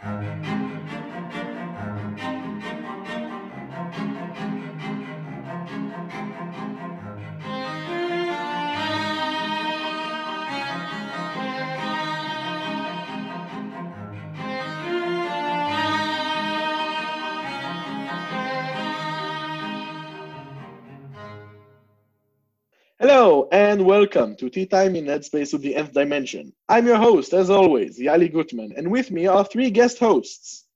Thank you. Hello and welcome to Tea Time in Headspace with the Nth Dimension. I'm your host, as always, Yali Gutman, and with me are three guest hosts.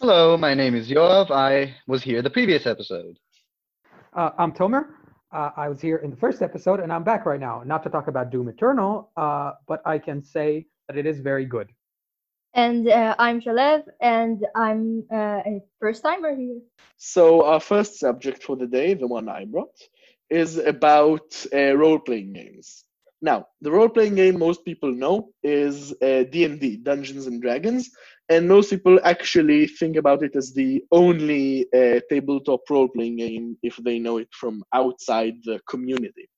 Hello, my name is Yoav. I was here the previous episode. Uh, I'm Tomer. Uh, I was here in the first episode, and I'm back right now. Not to talk about Doom Eternal, uh, but I can say that it is very good. And uh, I'm Shalev, and I'm uh, a first timer here. So, our first subject for the day, the one I brought, is about uh, role-playing games. Now, the role-playing game most people know is uh, D&D, Dungeons and Dragons, and most people actually think about it as the only uh, tabletop role-playing game if they know it from outside the community.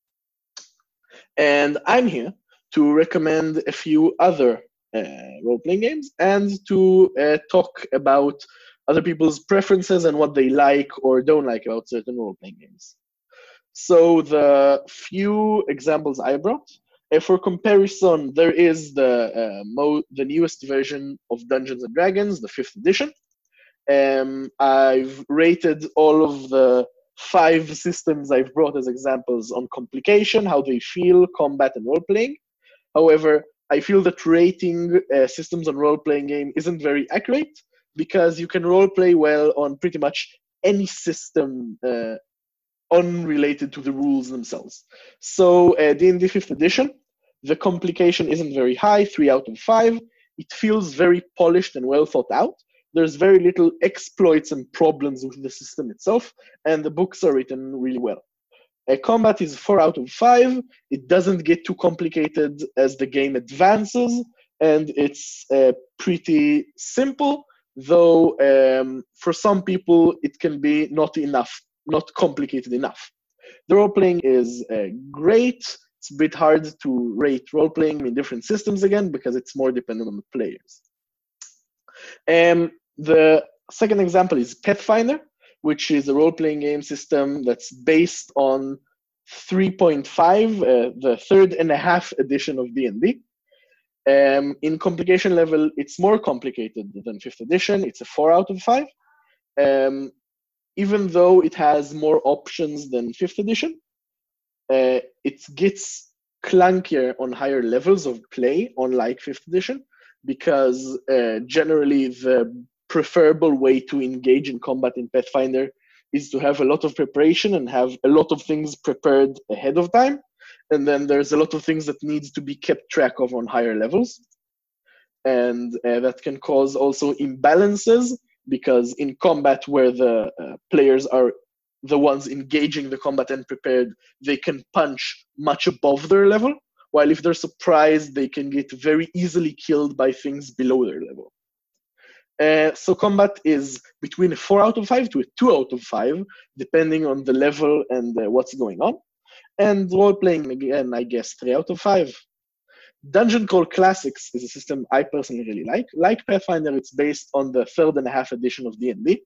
And I'm here to recommend a few other uh, role-playing games and to uh, talk about other people's preferences and what they like or don't like about certain role-playing games. So the few examples I brought, uh, for comparison, there is the uh, mo- the newest version of Dungeons and Dragons, the fifth edition. Um, I've rated all of the five systems I've brought as examples on complication, how they feel, combat, and role playing. However, I feel that rating uh, systems on role playing game isn't very accurate because you can role play well on pretty much any system uh, unrelated to the rules themselves. So uh, D&D 5th edition, the complication isn't very high, 3 out of 5. It feels very polished and well thought out. There's very little exploits and problems with the system itself, and the books are written really well. Uh, combat is 4 out of 5. It doesn't get too complicated as the game advances, and it's uh, pretty simple, though um, for some people it can be not enough not complicated enough. The role playing is uh, great. It's a bit hard to rate role playing in different systems again because it's more dependent on the players. Um, the second example is Pathfinder, which is a role playing game system that's based on 3.5, uh, the third and a half edition of D&D. Um, in complication level, it's more complicated than fifth edition. It's a four out of five. Um, even though it has more options than fifth edition, uh, it gets clunkier on higher levels of play, unlike fifth edition, because uh, generally the preferable way to engage in combat in Pathfinder is to have a lot of preparation and have a lot of things prepared ahead of time. And then there's a lot of things that needs to be kept track of on higher levels. And uh, that can cause also imbalances because in combat where the uh, players are the ones engaging the combat and prepared they can punch much above their level while if they're surprised they can get very easily killed by things below their level. Uh, so combat is between a 4 out of 5 to a 2 out of 5 depending on the level and uh, what's going on. And role playing again i guess 3 out of 5 Dungeon Crawl Classics is a system I personally really like. Like Pathfinder, it's based on the third and a half edition of D&D.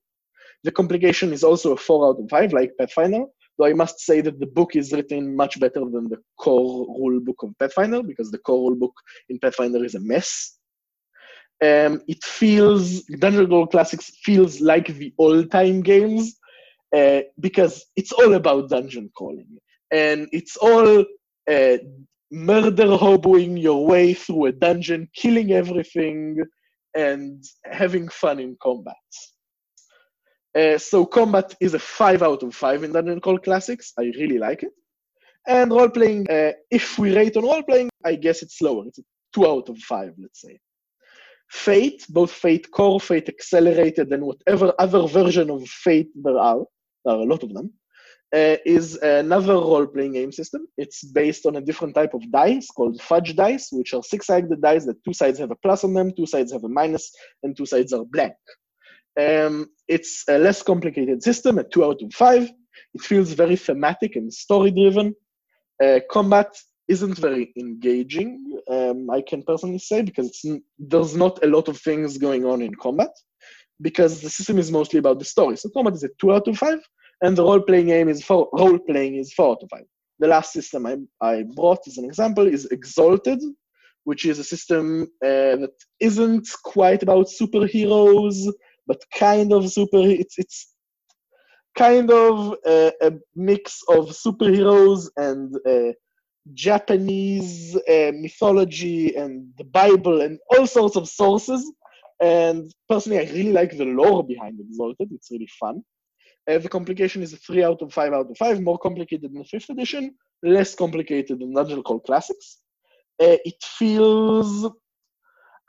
The complication is also a 4 out of 5, like Pathfinder, though I must say that the book is written much better than the core rule book of Pathfinder, because the core rule book in Pathfinder is a mess. Um, it feels, Dungeon Crawl Classics feels like the old-time games, uh, because it's all about dungeon crawling. And it's all uh, murder hoboing your way through a dungeon, killing everything, and having fun in combat. Uh, so combat is a five out of five in Dungeon Crawl Classics. I really like it. And role playing, uh, if we rate on role playing, I guess it's lower. It's a two out of five, let's say. Fate, both Fate Core, Fate Accelerated, and whatever other version of Fate there are, there are a lot of them, uh, is another role-playing game system. It's based on a different type of dice called fudge dice, which are six-sided dice that two sides have a plus on them, two sides have a minus, and two sides are blank. Um, it's a less complicated system, a two out of five. It feels very thematic and story-driven. Uh, combat isn't very engaging. Um, I can personally say because there's not a lot of things going on in combat because the system is mostly about the story. So combat is a two out of five, and the role playing game is. Role playing is four of five. The last system I, I brought as an example is Exalted, which is a system uh, that isn't quite about superheroes, but kind of super. It's it's kind of a, a mix of superheroes and uh, Japanese uh, mythology and the Bible and all sorts of sources. And personally, I really like the lore behind Exalted. It's really fun. The complication is a 3 out of 5 out of 5, more complicated than the 5th edition, less complicated than Dungeon Crawl Classics. Uh, it feels.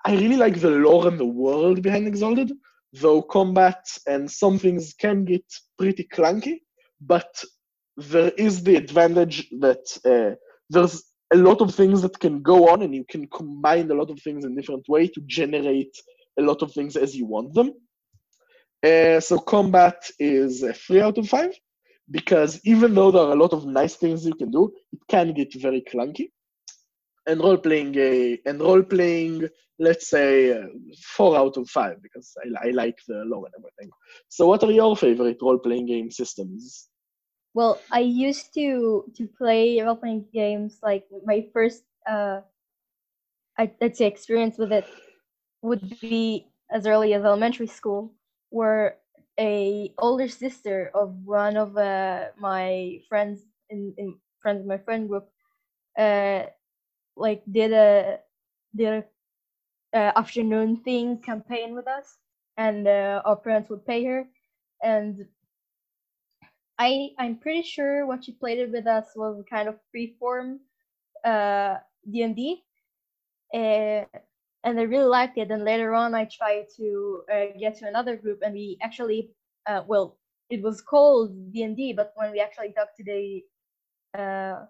I really like the lore and the world behind Exalted, though combat and some things can get pretty clunky, but there is the advantage that uh, there's a lot of things that can go on and you can combine a lot of things in different way to generate a lot of things as you want them. Uh, so combat is a three out of five because even though there are a lot of nice things you can do, it can get very clunky. And role playing a and role playing, let's say uh, four out of five because I, I like the lore and everything. So, what are your favorite role playing game systems? Well, I used to to play role playing games. Like my first, uh, I, I'd say, experience with it would be as early as elementary school, where a older sister of one of uh, my friends in, in friends my friend group, uh, like did a did a uh, afternoon thing campaign with us, and uh, our parents would pay her, and I I'm pretty sure what she played it with us was kind of freeform uh D and I really liked it. And later on, I tried to uh, get to another group, and we actually uh, well, it was called D and D, but when we actually talked to the uh,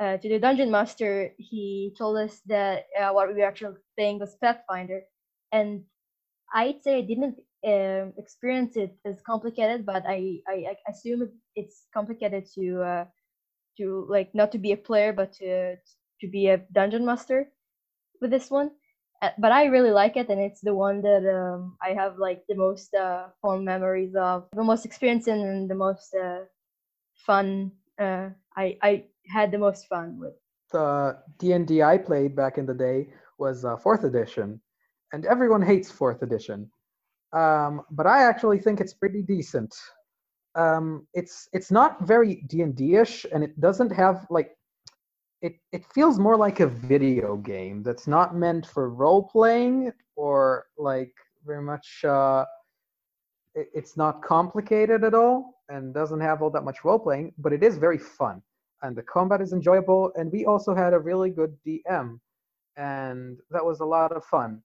uh, to the dungeon master, he told us that uh, what we were actually playing was Pathfinder, and I'd say I didn't um, experience it as complicated, but I I, I assume it's complicated to uh, to like not to be a player, but to to be a dungeon master with this one. Uh, but I really like it, and it's the one that um, I have like the most uh, fond memories of, the most experience in, and the most uh, fun. Uh, I I had the most fun with. The D and D I played back in the day was uh, fourth edition, and everyone hates fourth edition. Um, but I actually think it's pretty decent. Um, it's it's not very D and D-ish, and it doesn't have like it. It feels more like a video game that's not meant for role playing or like very much. Uh, it, it's not complicated at all and doesn't have all that much role playing, but it is very fun and the combat is enjoyable. And we also had a really good DM, and that was a lot of fun.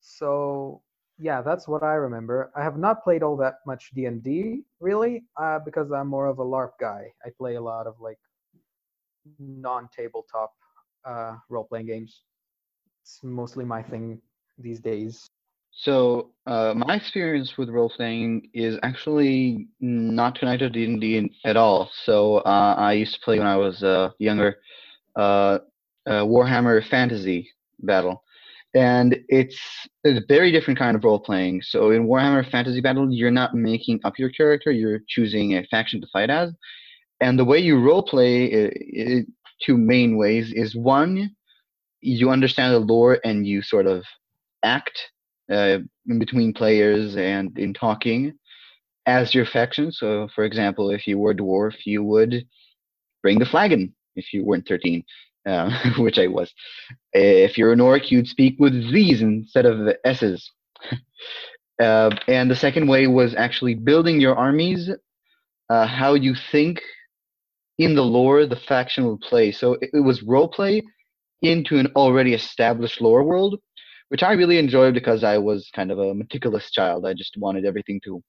So yeah, that's what I remember. I have not played all that much D and D really, uh, because I'm more of a LARP guy. I play a lot of like non-tabletop uh, role-playing games. It's mostly my thing these days. So uh, my experience with role playing is actually not connected to D&D at all. So uh, I used to play when I was uh, younger, uh, Warhammer Fantasy Battle, and it's a very different kind of role playing. So in Warhammer Fantasy Battle, you're not making up your character; you're choosing a faction to fight as, and the way you role play, i i two main ways is one, you understand the lore and you sort of act uh, in between players and in talking as your faction. So, for example, if you were a dwarf, you would bring the flagon if you weren't 13, uh, which I was. If you're an orc, you'd speak with Z's instead of the S's. uh, and the second way was actually building your armies, uh, how you think in the lore the faction will play. So it, it was role play into an already established lore world which I really enjoyed because I was kind of a meticulous child. I just wanted everything to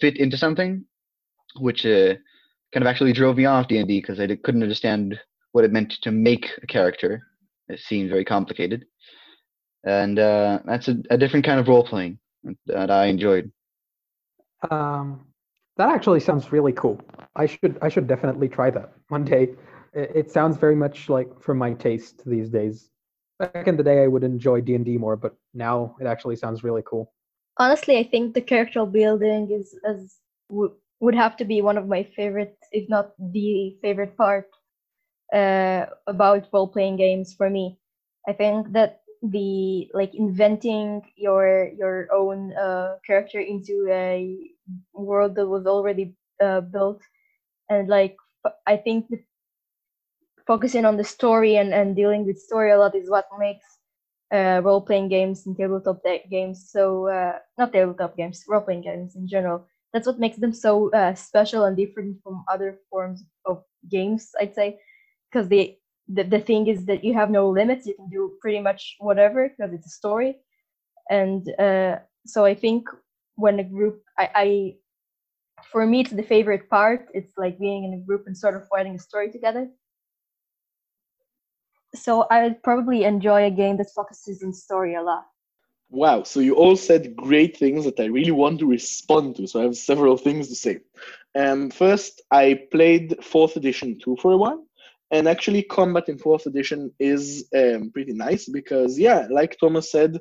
fit into something, which uh, kind of actually drove me off D and D because I couldn't understand what it meant to make a character. It seemed very complicated, and uh, that's a, a different kind of role playing that I enjoyed. Um, that actually sounds really cool. I should I should definitely try that one day. It, sounds very much like for my taste these days. Back in the day, I would enjoy D and D more, but now it actually sounds really cool. Honestly, I think the character building is as w- would have to be one of my favorite, if not the favorite part uh, about role playing games for me. I think that the like inventing your your own uh, character into a world that was already uh, built. And like i think focusing on the story and, and dealing with story a lot is what makes uh, role-playing games and tabletop games so uh, not tabletop games role-playing games in general. That's what makes them so uh, special and different from other forms of games i'd say because they the, the thing is that you have no limits. You can do pretty much whatever because it's a story. And uh, so i think when a group I, I for me it's the favorite part. It's like being in a group and sort of writing a story together. So i would probably enjoy a game that focuses on story a lot. Wow, so you all said great things that I really want to respond to. So I have several things to say. Um, first, I played fourth edition two for a while, and actually, combat in fourth edition is um, pretty nice because, yeah, like Tomer said,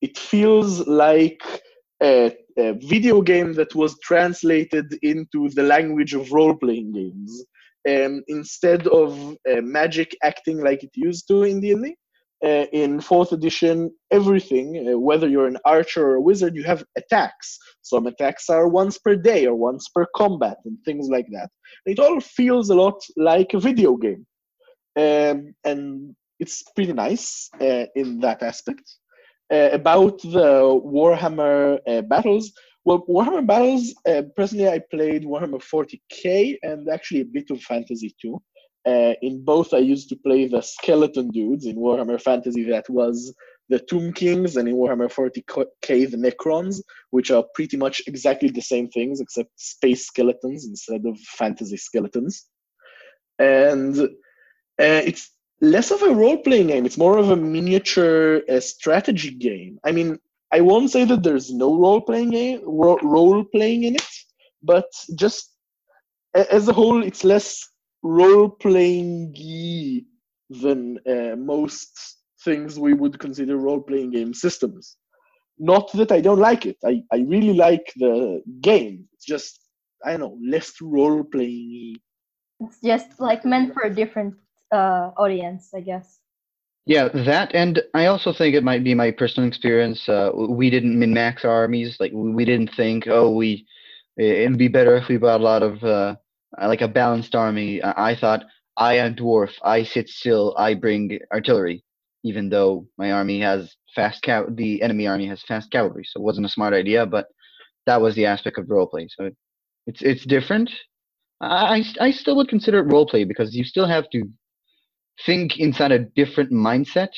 it feels like a, a video game that was translated into the language of role-playing games. Um, instead of uh, magic acting like it used to in D&D, uh, in fourth edition, everything, uh, whether you're an archer or a wizard, you have attacks. Some attacks are once per day or once per combat and things like that. It all feels a lot like a video game. Um, and it's pretty nice uh, in that aspect. Uh, about the Warhammer uh, battles, well, Warhammer battles, uh, personally, I played Warhammer 40k and actually a bit of fantasy too. Uh, in both, I used to play the skeleton dudes. In Warhammer Fantasy, that was the Tomb Kings, and in Warhammer 40k, the Necrons, which are pretty much exactly the same things except space skeletons instead of fantasy skeletons. And uh, it's less of a role playing game, it's more of a miniature uh, strategy game. I mean, I won't say that there's no role playing game, role playing in it, but just as a whole, it's less role playing than uh, most things we would consider role playing game systems. Not that I don't like it. I, I really like the game. It's just I don't know, less role playing. It's just like meant for a different uh, audience, I guess. Yeah, that, and I also think it might be my personal experience. Uh, we didn't min max our armies. Like we didn't think, oh, we it'd be better if we bought a lot of uh, like a balanced army. I thought I am dwarf. I sit still. I bring artillery, even though my army has fast cav- The enemy army has fast cavalry, so it wasn't a smart idea. But that was the aspect of roleplay. So it's it's different. I I still would consider it roleplay because you still have to think inside a different mindset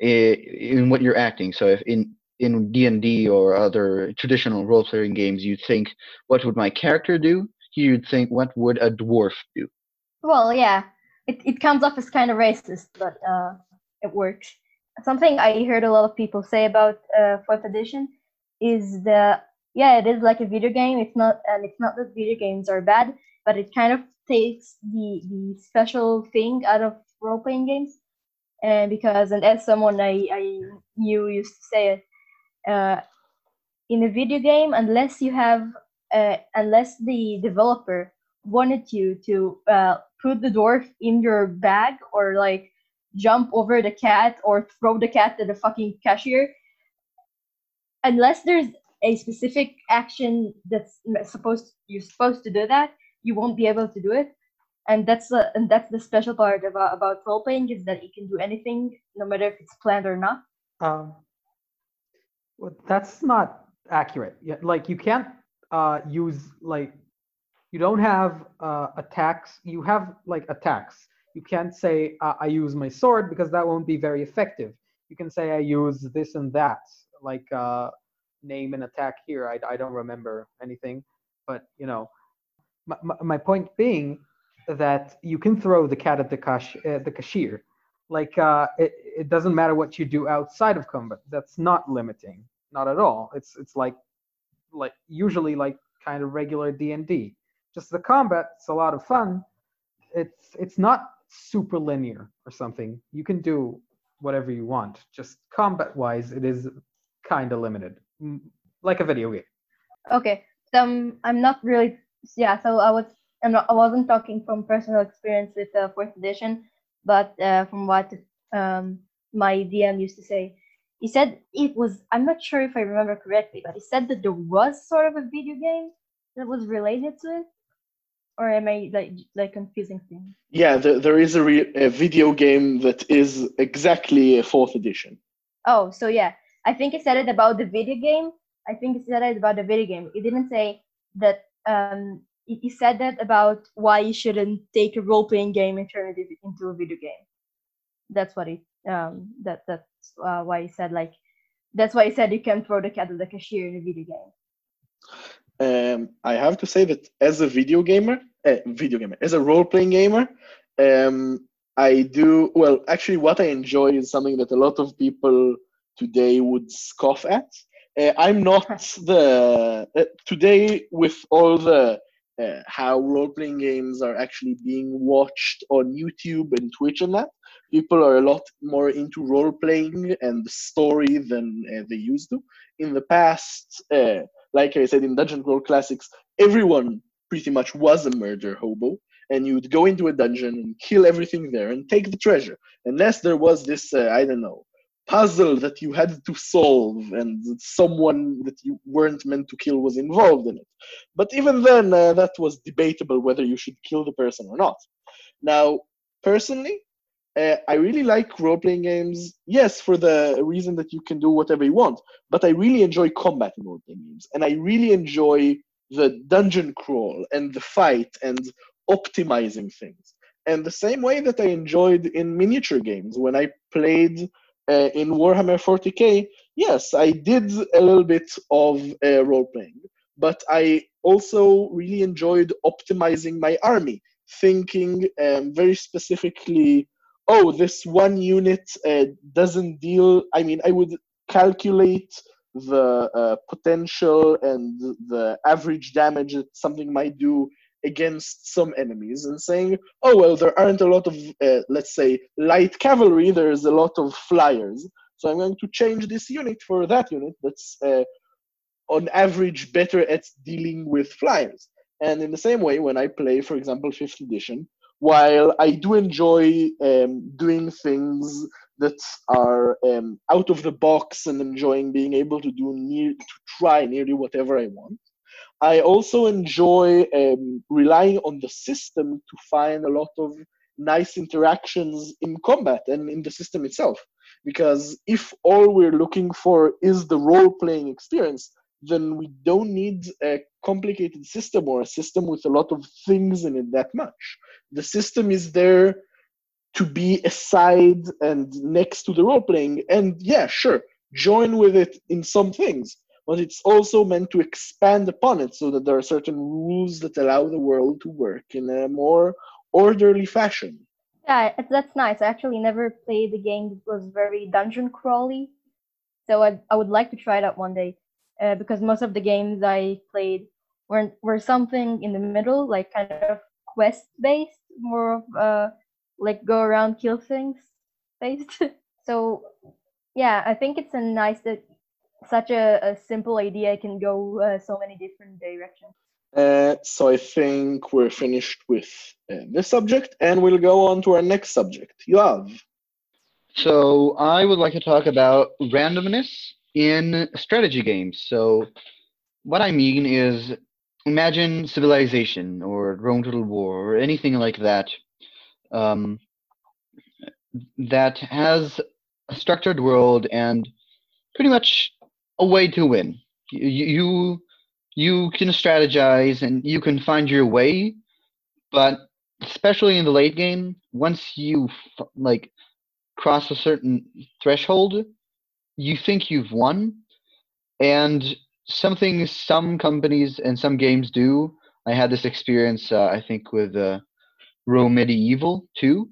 in what you're acting. So if in in D and D or other traditional role playing games, you'd think, what would my character do? you'd think, what would a dwarf do? Well, yeah, it, it comes off as kind of racist, but uh, it works. Something I heard a lot of people say about uh, fourth edition is that yeah, it is like a video game. It's not, and it's not that video games are bad, but it kind of takes the the special thing out of role playing games. And because, and as someone I I knew used to say it, uh, in a video game, unless you have uh, unless the developer wanted you to uh, put the dwarf in your bag or like jump over the cat or throw the cat at the fucking cashier unless there's a specific action that's supposed you're supposed to do that you won't be able to do it and that's the and that's the special part about about role playing is that you can do anything no matter if it's planned or not um well, that's not accurate like you can't uh, use like you don't have uh, attacks. You have like attacks. You can't say uh, I use my sword because that won't be very effective. You can say I use this and that, like uh, name an attack here. I, I don't remember anything, but you know, my, my point being that you can throw the cat at the cash uh, the cashier. Like uh, it, it doesn't matter what you do outside of combat. That's not limiting, not at all. It's it's like like usually like kind of regular D&D. Just the combat, it's a lot of fun. it's it's not super linear or something. You can do whatever you want. Just combat wise, it is kind of limited, mm, like a video game. Okay, um, I'm not really yeah. So I was I'm not I wasn't talking from personal experience with uh, fourth edition, but uh, from what um, my DM used to say. He said it was. I'm not sure if I remember correctly, but he said that there was sort of a video game that was related to it or am I like like confusing things? Yeah, there, there is a, re- a video game that is exactly a fourth edition. Oh, so yeah, I think he said it about the video game. I think he said it about the video game. He didn't say that. Um, he, said that about why you shouldn't take a role playing game and turn it into a video game. That's what he. Um, that that's uh, why he said like. That's why he said you can throw the cat at the cashier in a video game um, I have to say that as a video gamer, uh, video gamer, as a role playing gamer, um, I do well. Actually, what I enjoy is something that a lot of people today would scoff at. Uh, I'm not the uh, today with all the uh, how role playing games are actually being watched on YouTube and Twitch and that. People are a lot more into role playing and the story than uh, they used to. In the past, uh, like I said in Dungeon Crawl Classics, everyone pretty much was a murder hobo, and you'd go into a dungeon and kill everything there and take the treasure, unless there was this uh, I don't know puzzle that you had to solve and someone that you weren't meant to kill was involved in it. But even then, uh, that was debatable whether you should kill the person or not. Now, personally, uh, I really like role playing games. Yes, for the reason that you can do whatever you want, but I really enjoy combat in role playing games, and I really enjoy the dungeon crawl and the fight and optimizing things. And the same way that I enjoyed in miniature games when I played uh, in Warhammer 40k, yes, I did a little bit of uh, role playing, but I also really enjoyed optimizing my army, thinking um, very specifically oh, this one unit uh, doesn't deal. I mean, I would calculate the uh, potential and the average damage that something might do against some enemies and saying, oh, well, there aren't a lot of, uh, let's say, light cavalry, there's a lot of flyers. So I'm going to change this unit for that unit that's uh, on average better at dealing with flyers. And in the same way, when I play, for example, 5th edition, while I do enjoy um, doing things that are um, out of the box and enjoying being able to do near to try nearly whatever I want. I also enjoy um, relying on the system to find a lot of nice interactions in combat and in the system itself. Because if all we're looking for is the role playing experience, then we don't need a complicated system or a system with a lot of things in it that much. The system is there to be aside and next to the role playing, and yeah, sure, join with it in some things, but it's also meant to expand upon it so that there are certain rules that allow the world to work in a more orderly fashion. Yeah, that's nice. I actually never played a game that was very dungeon crawly, so I I would like to try that one day uh, because most of the games I played were were something in the middle, like kind of quest based, more of uh, like go around kill things based. so yeah, I think it's a nice that such a, a simple idea can go uh, so many different directions. Uh, so I think we're finished with uh, this subject, and we'll go on to our next subject. Yoav. So I would like to talk about randomness in strategy games. So, what I mean is imagine Civilization or Rome Total War or anything like that um, that has a structured world and pretty much a way to win. You, you can strategize and you can find your way, but especially in the late game, once you like cross a certain threshold, you think you've won. And something some companies and some games do. I had this experience uh, i think with uh, rome medieval 2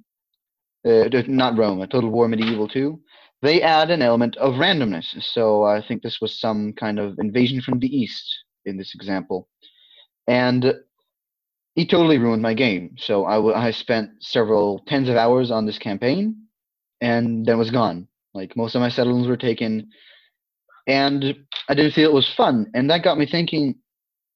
uh, not rome total war medieval 2 they add an element of randomness so i think this was some kind of invasion from the east in this example and it totally ruined my game. So I, I spent several tens of hours on this campaign, and then was gone. Like most of my settlements were taken, and I didn't feel it was fun. And that got me thinking,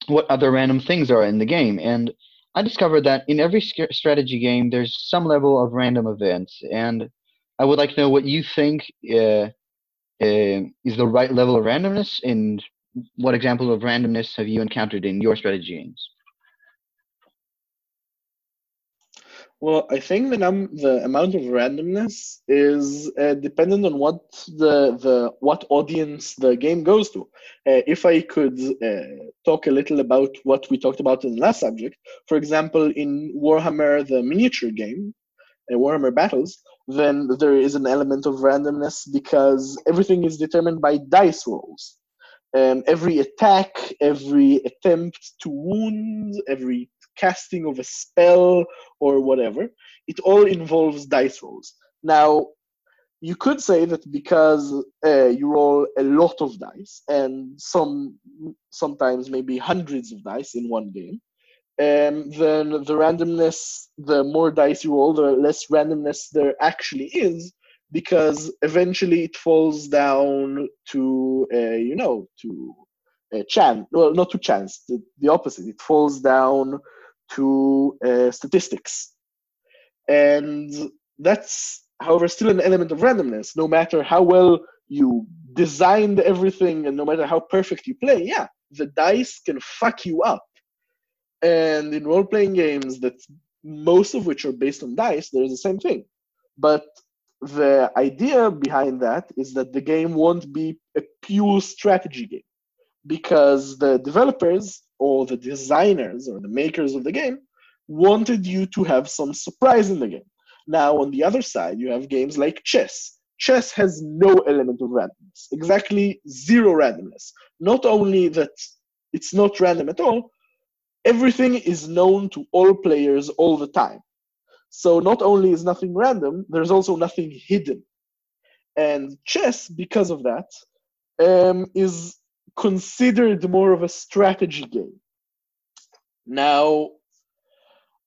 what other random things are in the game? And I discovered that in every strategy game, there's some level of random events, and I would like to know what you think uh, uh, is the right level of randomness, and what examples of randomness have you encountered in your strategy games? Well, I think the num the amount of randomness is uh, dependent on what the the what audience the game goes to. Uh, if I could uh, talk a little about what we talked about in the last subject, for example, in Warhammer the miniature game, uh, Warhammer Battles, then there is an element of randomness because everything is determined by dice rolls. Um, every attack, every attempt to wound, every casting of a spell or whatever. It all involves dice rolls. Now, you could say that because uh, you roll a lot of dice and some sometimes maybe hundreds of dice in one game, um, then the randomness, the more dice you roll, the less randomness there actually is, because eventually it falls down to uh, you know to a chance. Well, not to chance. The, the opposite. It falls down to uh, statistics. And that's, however, still an element of randomness. No matter how well you designed everything and no matter how perfect you play, yeah, the dice can fuck you up. And in role playing games, that most of which are based on dice, there's the same thing. But the idea behind that is that the game won't be a pure strategy game because the developers or the designers or the makers of the game wanted you to have some surprise in the game. Now, on the other side, you have games like chess. Chess has no element of randomness, exactly zero randomness. Not only that it's not random at all, everything is known to all players all the time. So not only is nothing random, there's also nothing hidden. And chess, because of that, um, is considered more of a strategy game. Now,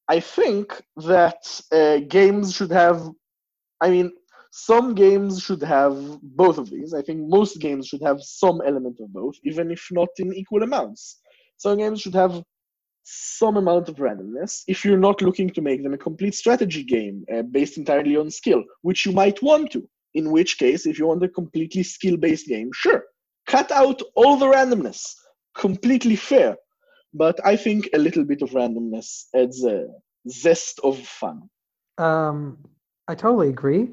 I think that uh, games should have, I mean, some games should have both of these. I think most games should have some element of both, even if not in equal amounts. Some games should have some amount of randomness if you're not looking to make them a complete strategy game uh, based entirely on skill, which you might want to. In which case, if you want a completely skill based game, sure, cut out all the randomness. Completely fair. But I think a little bit of randomness adds a zest of fun. Um, I totally agree.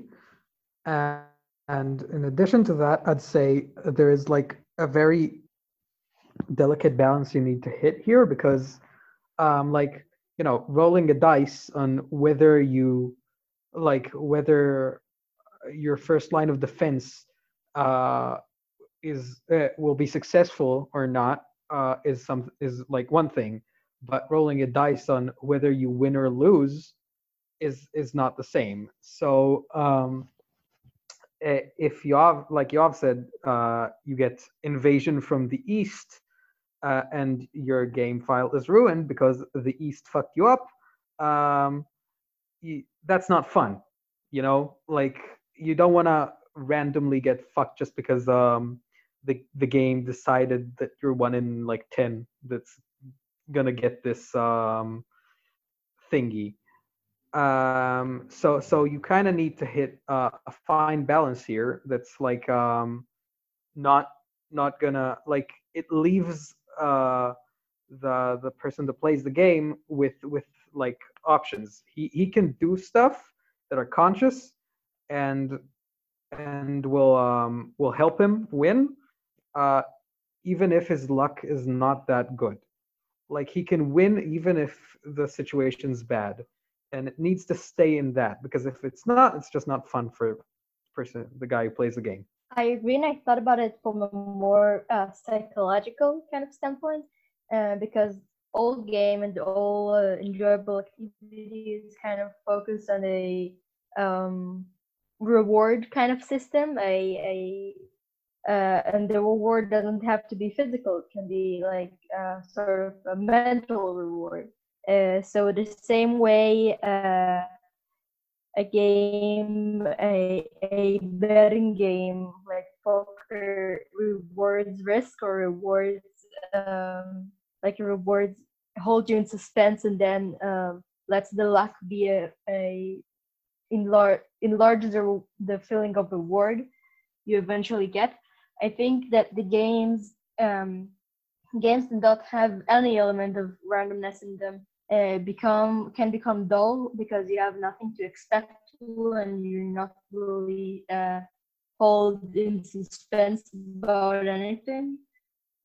Uh, and in addition to that, I'd say there is like a very delicate balance you need to hit here because, um, like, you know, rolling a dice on whether you, like, whether your first line of defense uh, is uh, will be successful or not uh, is some is like one thing, but rolling a dice on whether you win or lose is is not the same. So um, eh, if Yoav, like Yoav said, uh, you get invasion from the east, uh, and your game file is ruined because the east fucked you up. Um, you, that's not fun, you know. Like you don't want to randomly get fucked just because um, the the game decided that you're one in like 10 that's gonna get this um thingy um so so you kind of need to hit uh, a fine balance here that's like um not not gonna like it leaves uh the the person that plays the game with with like options he he can do stuff that are conscious and and will um will help him win uh, even if his luck is not that good. Like he can win even if the situation's bad, and it needs to stay in that because if it's not, it's just not fun for person the guy who plays the game. I agree, and I thought about it from a more uh, psychological kind of standpoint, uh, because all game and all uh, enjoyable activities kind of focus on a um, reward kind of system, a, a uh, and the reward doesn't have to be physical. It can be like uh, sort of a mental reward. Uh, so the same way a game, a, a betting game like poker rewards risk or rewards um, like rewards hold you in suspense and then um, lets the luck be a, a enlarge enlarge the, the feeling of reward you eventually get. I think that the games um, games that don't have any element of randomness in them uh, become can become dull because you have nothing to expect and you're not really uh, hold in suspense about anything.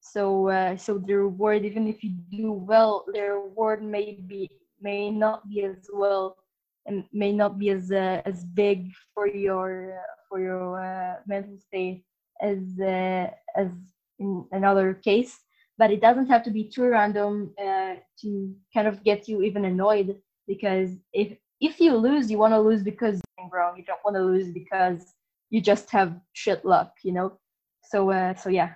So uh, so the reward, even if you do well, the reward may be may not be as well and may not be as uh, as big for your uh, for your uh, mental state as as in another case but it doesn't have to be too random uh, to kind of get you even annoyed because if if you lose you want to lose because you're wrong. You don't want to lose because you just have shit luck you know? So uh, so yeah.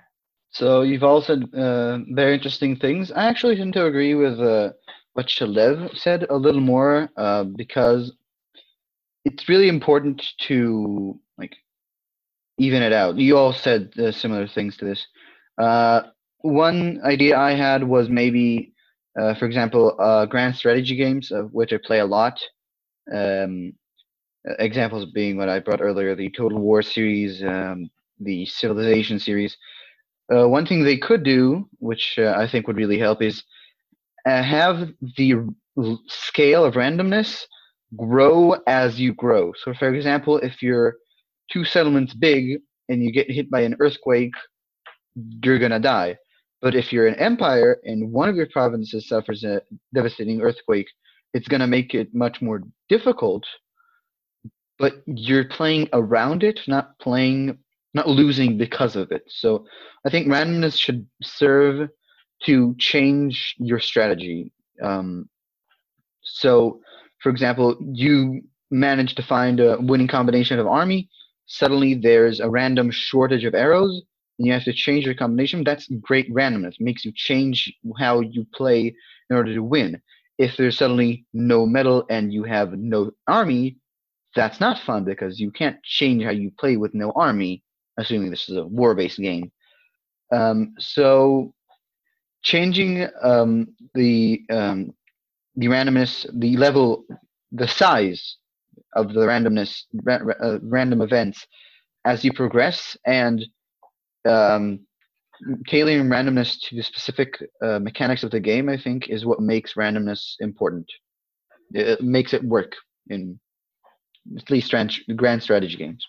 So you've all said uh, very interesting things. I actually tend to agree with uh, what Shalev said a little more uh, because it's really important to like even it out. You all said uh, similar things to this one idea I had was maybe, uh, for example, uh, grand strategy games, of which I play a lot. Um, examples being what I brought earlier, the Total War series, um, the Civilization series. Uh, one thing they could do, which uh, I think would really help, is uh, have the r- scale of randomness grow as you grow. So, for example, if you're two settlements big and you get hit by an earthquake, you're gonna die. But if you're an empire and one of your provinces suffers a devastating earthquake, it's going to make it much more difficult. But you're playing around it, not playing, not losing because of it. So I think randomness should serve to change your strategy. Um, so, for example, you manage to find a winning combination of army. Suddenly, there's a random shortage of arrows and you have to change your combination, that's great randomness. It makes you change how you play in order to win. If there's suddenly no metal and you have no army, that's not fun because you can't change how you play with no army, assuming this is a war-based game. Um, so changing um, the um, the randomness, the level, the size of the randomness, ra- uh, random events as you progress, and um, tailoring randomness to the specific uh, mechanics of the game, I think, is what makes randomness important. It makes it work in at least grand strategy games.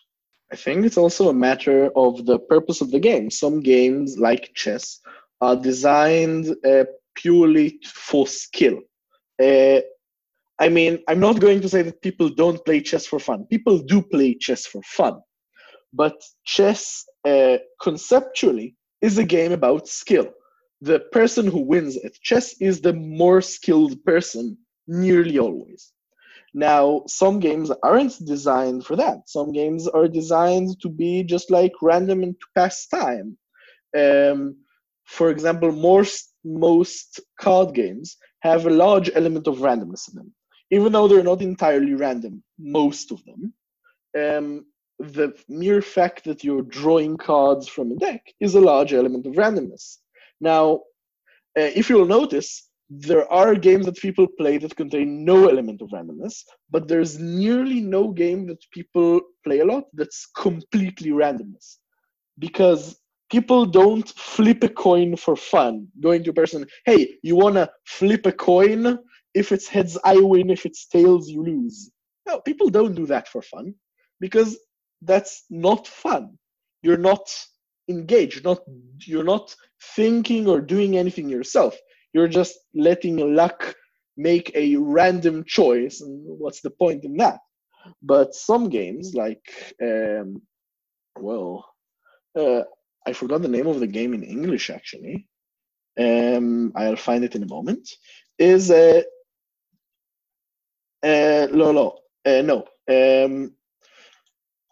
I think it's also a matter of the purpose of the game. Some games, like chess, are designed uh, purely for skill. Uh, I mean, I'm not going to say that people don't play chess for fun. People do play chess for fun. But chess uh, conceptually is a game about skill. The person who wins at chess is the more skilled person, nearly always. Now, some games aren't designed for that. Some games are designed to be just like random and to pass time. Um, for example, most, most card games have a large element of randomness in them, even though they're not entirely random, most of them. Um, the mere fact that you're drawing cards from a deck is a large element of randomness. Now, uh, if you'll notice, there are games that people play that contain no element of randomness, but there's nearly no game that people play a lot that's completely randomness. Because people don't flip a coin for fun, going to a person, hey, you wanna flip a coin? If it's heads, I win. If it's tails, you lose. No, people don't do that for fun because that's not fun. You're not engaged. Not you're not thinking or doing anything yourself. You're just letting luck make a random choice. And what's the point in that? But some games, like um, well, uh, I forgot the name of the game in English actually. Um, I'll find it in a moment. Is uh, uh, Lolo? Uh, no. Um,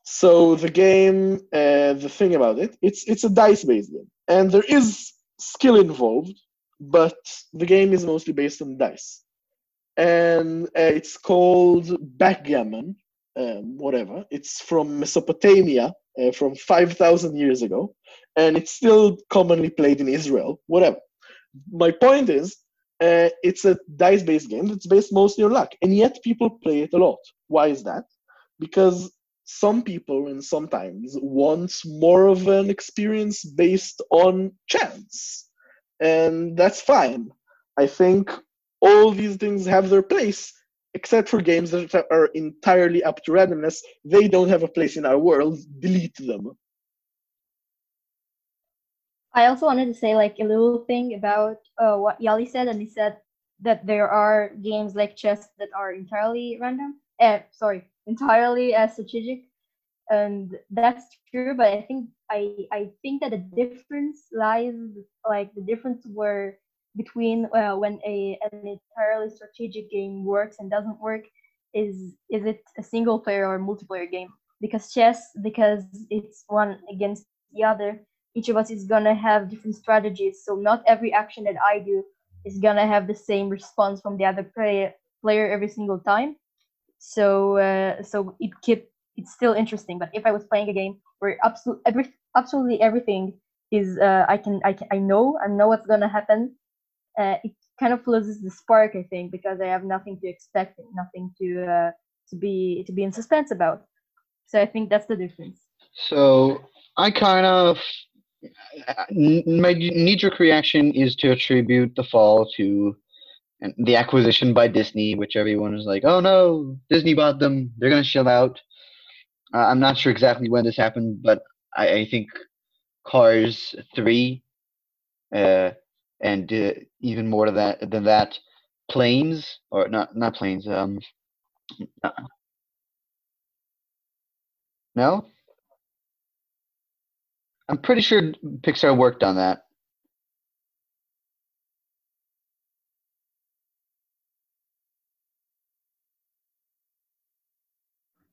so the game, uh, the thing about it, it's it's a dice-based game, and there is skill involved, but the game is mostly based on dice. and uh, it's called backgammon, um, whatever. It's from Mesopotamia, uh, from 5,000 years ago, and it's still commonly played in Israel, whatever. My point is, uh, it's a dice based game that's based mostly on luck, and yet people play it a lot. Why is that? Because some people and sometimes want more of an experience based on chance, and that's fine. I think all these things have their place, except for games that are entirely up to randomness. They don't have a place in our world. Delete them. I also wanted to say like a little thing about uh, what Yali said, and he said that there are games like chess that are entirely random. Eh, sorry, entirely uh, strategic, and that's true. But I think I I think that the difference lies like the difference where between uh, when a an entirely strategic game works and doesn't work is is it a single player or multiplayer game because chess because it's one against the other each of us is gonna have different strategies. So not every action that I do is gonna have the same response from the other player player every single time. So uh, so it keep it's still interesting. But if I was playing a game where absolutely every absolutely everything is uh, I can I can I know I know what's gonna happen. Uh, it kind of loses the spark, I think, because I have nothing to expect, nothing to uh, to be to be in suspense about. So I think that's the difference. So I kind of my knee-jerk reaction is to attribute the fall to the acquisition by Disney, which everyone is like, "Oh no, Disney bought them; they're gonna shell out." Uh, I'm not sure exactly when this happened, but I, I think Cars three, uh, and uh, even more that than that, planes or not not planes. Um, no, I'm pretty sure Pixar worked on that.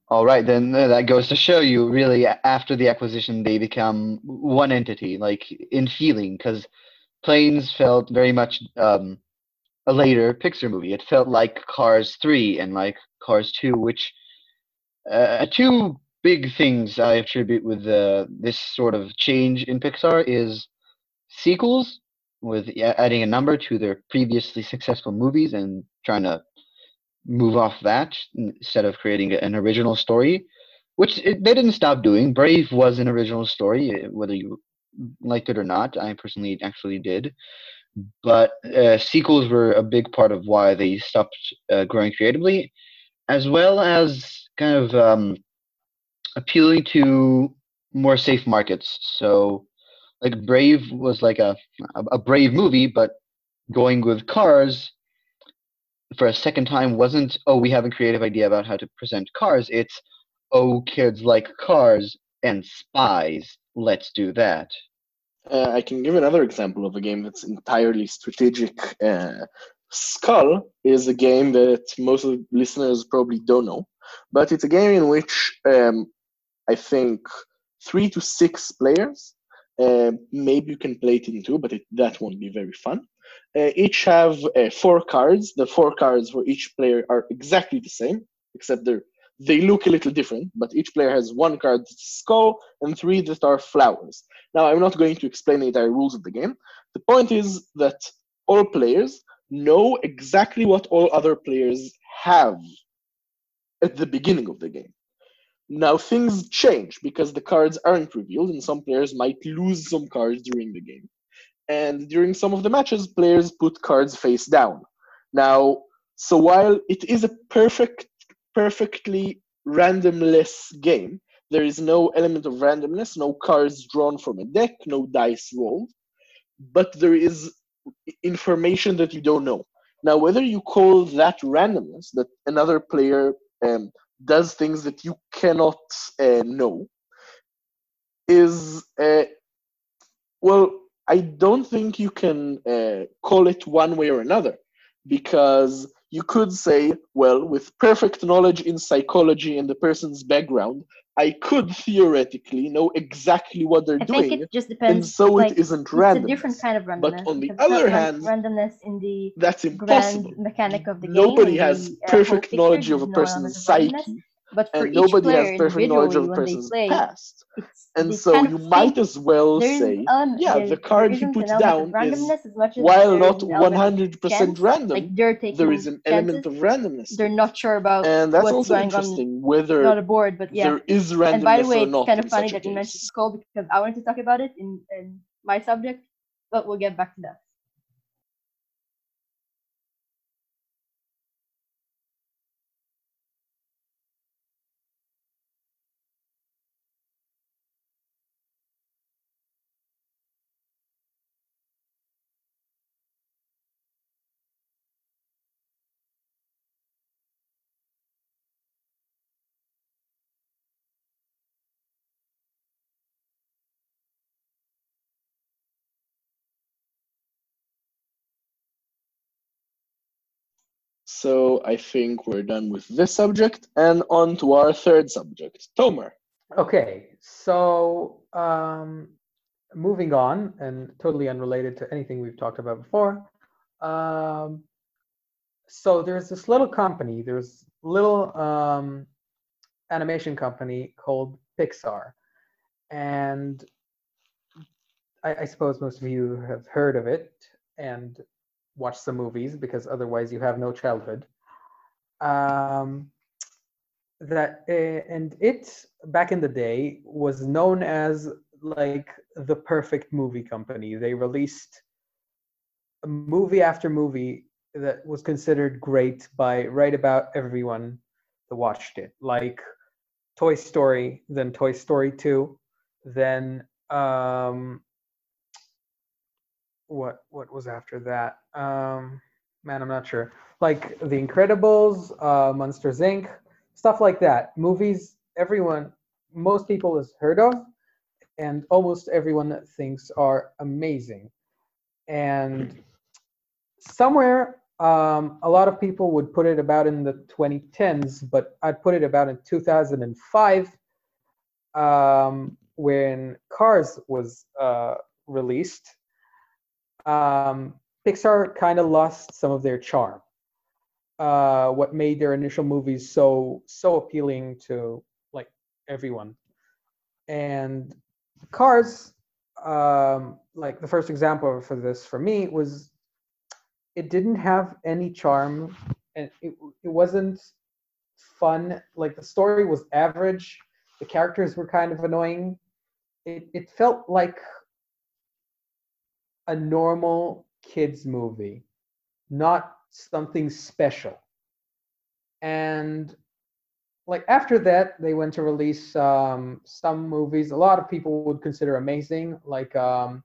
All right, then uh, that goes to show you really after the acquisition they become one entity, like in feeling, because Planes felt very much um, a later Pixar movie. It felt like Cars 3 and like Cars 2, which uh, two big things I attribute with uh, this sort of change in Pixar is sequels, with adding a number to their previously successful movies and trying to move off that instead of creating an original story, which it, they didn't stop doing. Brave was an original story, eh, whether you liked it or not. I personally actually did. But uh, sequels were a big part of why they stopped uh, growing creatively, as well as kind of um, appealing to more safe markets. So, like Brave was like a a brave movie, but going with Cars for a second time wasn't oh we have a creative idea about how to present cars. It's oh kids like cars and spies. Let's do that. Uh, I can give another example of a game that's entirely strategic. Uh, Skull is a game that most of listeners probably don't know, but it's a game in which um, I think three to six players. Uh, maybe you can play it in two, but it, that won't be very fun. Uh, each have uh, four cards. The four cards for each player are exactly the same, except they they look a little different. But each player has one card that's skull and three that are flowers. Now, I'm not going to explain the entire rules of the game. The point is that all players know exactly what all other players have at the beginning of the game. Now things change because the cards aren't revealed, and some players might lose some cards during the game. And during some of the matches, players put cards face down. Now, so while it is a perfect, perfectly randomless game, there is no element of randomness, no cards drawn from a deck, no dice rolled, but there is information that you don't know. Now, whether you call that randomness, that another player um, does things that you cannot uh, know is uh, well i don't think you can uh, call it one way or another because you could say, well, with perfect knowledge in psychology and the person's background, I could theoretically know exactly what they're I doing, think it just depends. and so like, it isn't random. it's a different kind of randomness. But on the because it's not other hand, randomness in the That's impossible. grand mechanic of the game. Nobody has the, uh, perfect knowledge of a there's no element person's psyche, But for and each nobody player has perfect knowledge of individually a when they person's play, past. And so you might as well say, yeah, the card he puts down is, as much as while not is an element of 100% chance. random, Like they're taking there is an element of randomness. They're not sure about and that's what's also going on, interesting not whether a board, but yeah. there is randomness And by the way, it's kind of funny that you mentioned. Skull because I wanted to talk about it in, in my subject, but we'll get back to that. So I think we're done with this subject and on to our third subject, Tomer. Okay, so um, moving on, and totally unrelated to anything we've talked about before. Um, so there's this little company, there's little um, animation company called Pixar, and I, I suppose most of you have heard of it and watched some movies because otherwise you have no childhood. Um, that uh, and it back in the day was known as like the perfect movie company they released movie after movie that was considered great by right about everyone that watched it like toy story then toy story 2 then um what what was after that um man i'm not sure like the incredibles uh monsters inc stuff like that. Movies, everyone, most people has heard of, and almost everyone thinks are amazing. And somewhere, um, a lot of people would put it about in the 2010s, but I'd put it about in 2005 um, when Cars was uh, released. Um, Pixar kind of lost some of their charm uh, what made their initial movies so so appealing to like everyone. And Cars, um, like the first example for this for me was, it didn't have any charm, and it it wasn't fun. Like the story was average, the characters were kind of annoying. It it felt like a normal kids movie, not something special. And like after that, they went to release um, some movies. A lot of people would consider amazing, like um,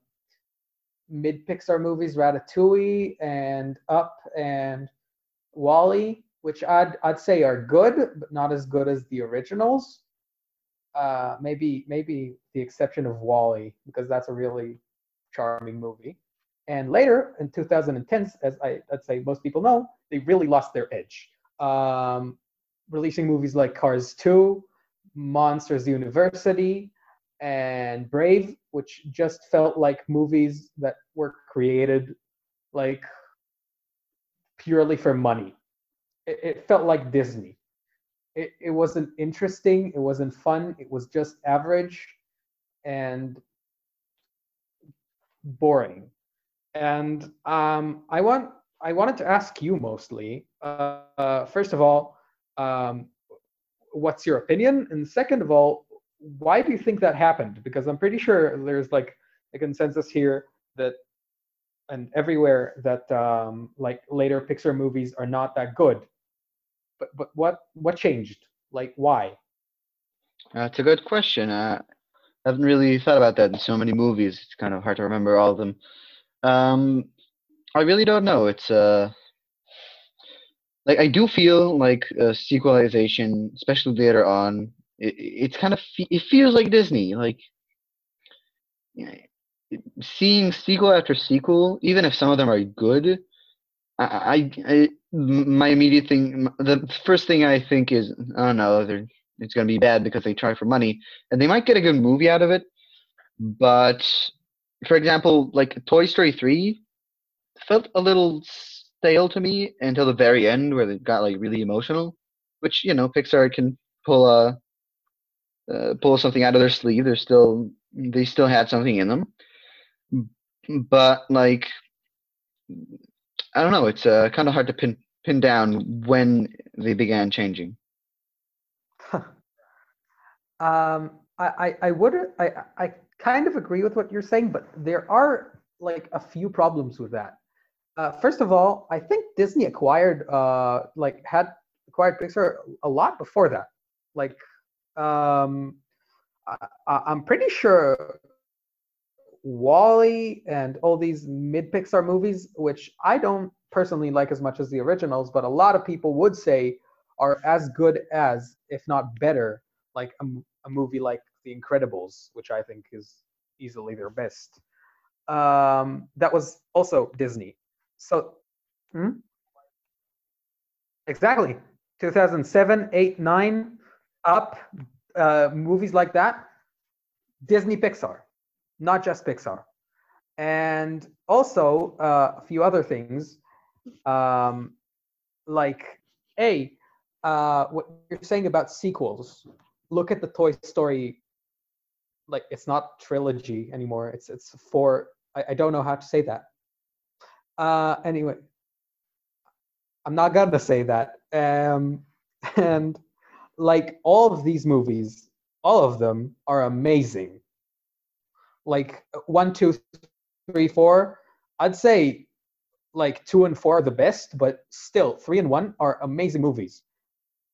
mid Pixar movies, Ratatouille and Up and WALL-E, which I'd I'd say are good, but not as good as the originals. Uh, maybe maybe the exception of WALL-E, because that's a really charming movie. And later in 2010, as I, I'd say most people know, they really lost their edge. Um, releasing movies like Cars 2, Monsters University, and Brave, which just felt like movies that were created like purely for money. It, it felt like Disney. It, it wasn't interesting, it wasn't fun, it was just average and boring and um, I want I wanted to ask you mostly. Uh, uh, first of all, um, what's your opinion? And second of all, why do you think that happened? Because I'm pretty sure there's like a consensus here that and everywhere that um, like later Pixar movies are not that good. But but what what changed? Like why? That's a good question. Uh, I haven't really thought about that in so many movies. It's kind of hard to remember all of them. Um, I really don't know. It's uh, like I do feel like a sequelization, especially later on. It, it's kind of fe- it feels like Disney. Like seeing sequel after sequel, even if some of them are good, I, I, I my immediate thing, the first thing I think is, oh no, they're, it's going to be bad because they try for money, and they might get a good movie out of it. But for example, like Toy Story three felt a little stale to me until the very end, where they got like really emotional, which you know Pixar can pull a uh, pull something out of their sleeve. They're still they still had something in them, but like I don't know. It's uh, kind of hard to pin pin down when they began changing. um, I, I, I would I, I kind of agree with what you're saying, but there are like a few problems with that. Uh, first of all, I think Disney acquired uh, like had acquired Pixar a lot before that. Like, um, I, I'm pretty sure WALL-E and all these mid Pixar movies, which I don't personally like as much as the originals, but a lot of people would say are as good as, if not better, like a movie like The Incredibles, which I think is easily their best. Um, that was also Disney. So, hmm? exactly, 2007, 8, 9, up, uh, movies like that, Disney Pixar not just Pixar. And also uh, a few other things, um, like a uh, what you're saying about sequels. Look at the Toy Story. Like it's not trilogy anymore. It's it's four. I, I don't know how to say that. Uh, anyway, I'm not gonna say that. Um, and like all of these movies, all of them are amazing like one, two, three, four, I'd say like two and four are the best, but still three and one are amazing movies.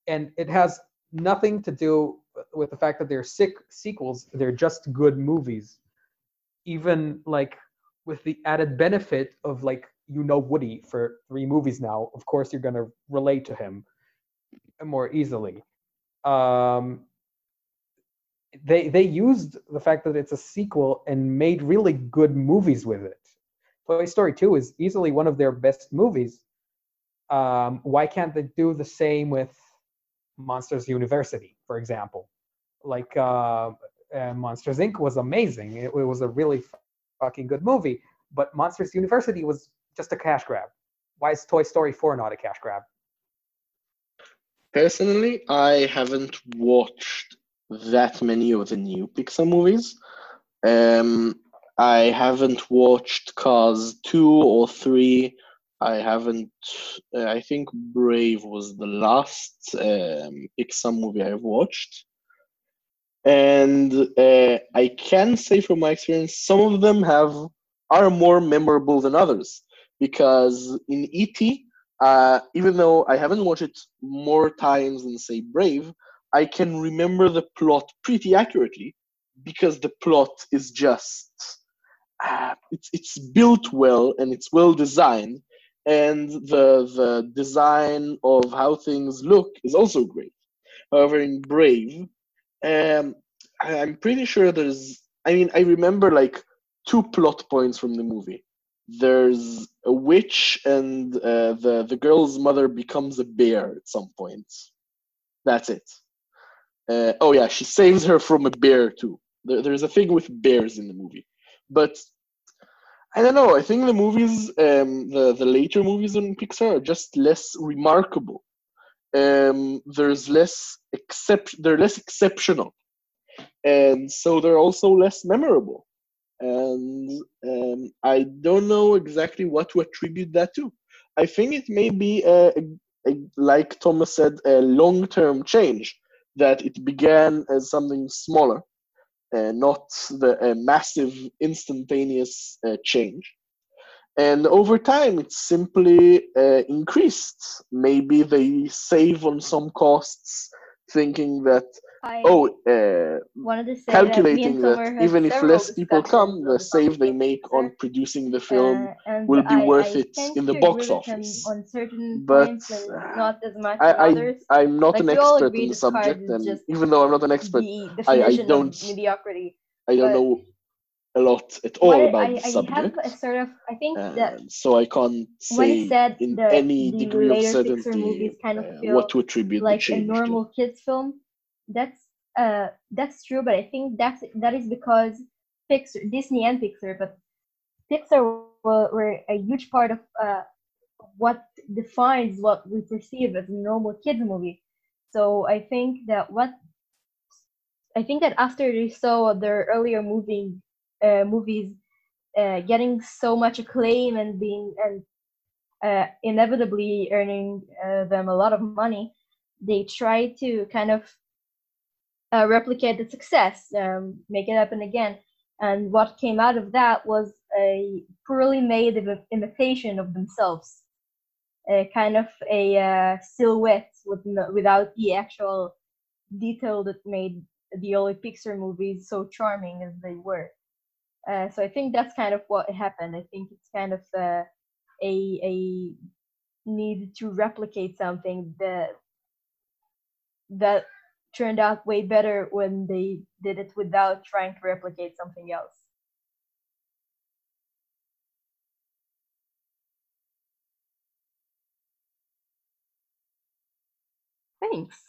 And it has nothing to do with the fact that they're sick sequels, they're just good movies. Even like with the added benefit of like you know Woody for three movies now, of course you're gonna relate to him more easily. Um, they they used the fact that it's a sequel and made really good movies with it. Toy Story 2 is easily one of their best movies. Um, why can't they do the same with Monsters University, for example? Like uh, uh, Monsters Inc. was amazing. It, it was a really fucking good movie, but Monsters University was just a cash grab. Why is Toy Story 4 not a cash grab? Personally, I haven't watched that many of the new Pixar movies. Um, I haven't watched Cars 2 or 3. I haven't, uh, I think Brave was the last um, Pixar movie I've watched. And uh, I can say from my experience, some of them have are more memorable than others. Because in E.T., uh, even though I haven't watched it more times than, say, Brave, I can remember the plot pretty accurately because the plot is just uh, it's it's built well and it's well designed and the the design of how things look is also great. However, in Brave, um, I'm pretty sure there's. I mean, I remember like two plot points from the movie. There's a witch, and uh, the the girl's mother becomes a bear at some point. That's it. Uh, oh yeah, she saves her from a bear too. There, there's a thing with bears in the movie, but I don't know. I think the movies, um, the the later movies on Pixar are just less remarkable. Um, there's less except they're less exceptional, and so they're also less memorable. And um, I don't know exactly what to attribute that to. I think it may be a, a, a like Thomas said, a long-term change that it began as something smaller, uh, not the massive instantaneous uh, change. And over time, it simply uh, increased. Maybe they save on some costs, thinking that I oh, uh, wanted to say calculating that, that, me and Tomer had even if less people come, the save they make on producing the film uh, will be I- worth I it in the box agree with him office. on certain But points not as much I, others. I, i'm not Like, an expert on the subject, and even though I'm not an expert, I- I don't- mediocrity. I don't but- know a lot at all What about I, the I subject. have a sort of I think that so I can't say said in the, any the degree of certainty kind of uh, what to attribute the like a normal kids film. That's uh that's true, but I think that's that is because Pixar, Disney and Pixar, but Pixar were, were a huge part of uh, what defines what we perceive as a normal kids movie. So I think that what I think that after they saw their earlier movie uh, movies uh, getting so much acclaim and being and uh, inevitably earning uh, them a lot of money, they tried to kind of uh, replicate the success, um, make it happen again. And what came out of that was a poorly made imi- imitation of themselves, a kind of a uh, silhouette with no, without the actual detail that made the early Pixar movies so charming as they were. Uh, so I think that's kind of what happened. I think it's kind of uh, a a need to replicate something that that turned out way better when they did it without trying to replicate something else. Thanks.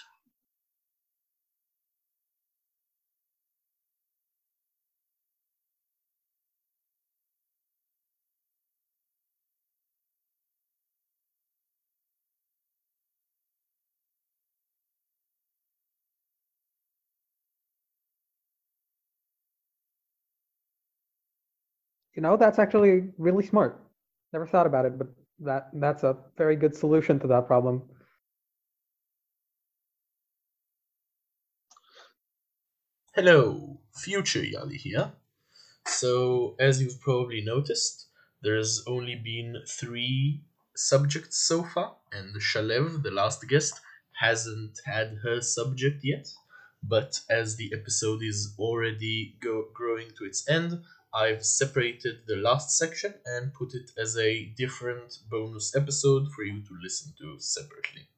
You know, that's actually really smart. Never thought about it, but that that's a very good solution to that problem. Hello, Future Yali here. So, as you've probably noticed, there's only been three subjects so far, and Shalev, the last guest, hasn't had her subject yet. But as the episode is already go- growing to its end, I've separated the last section and put it as a different bonus episode for you to listen to separately.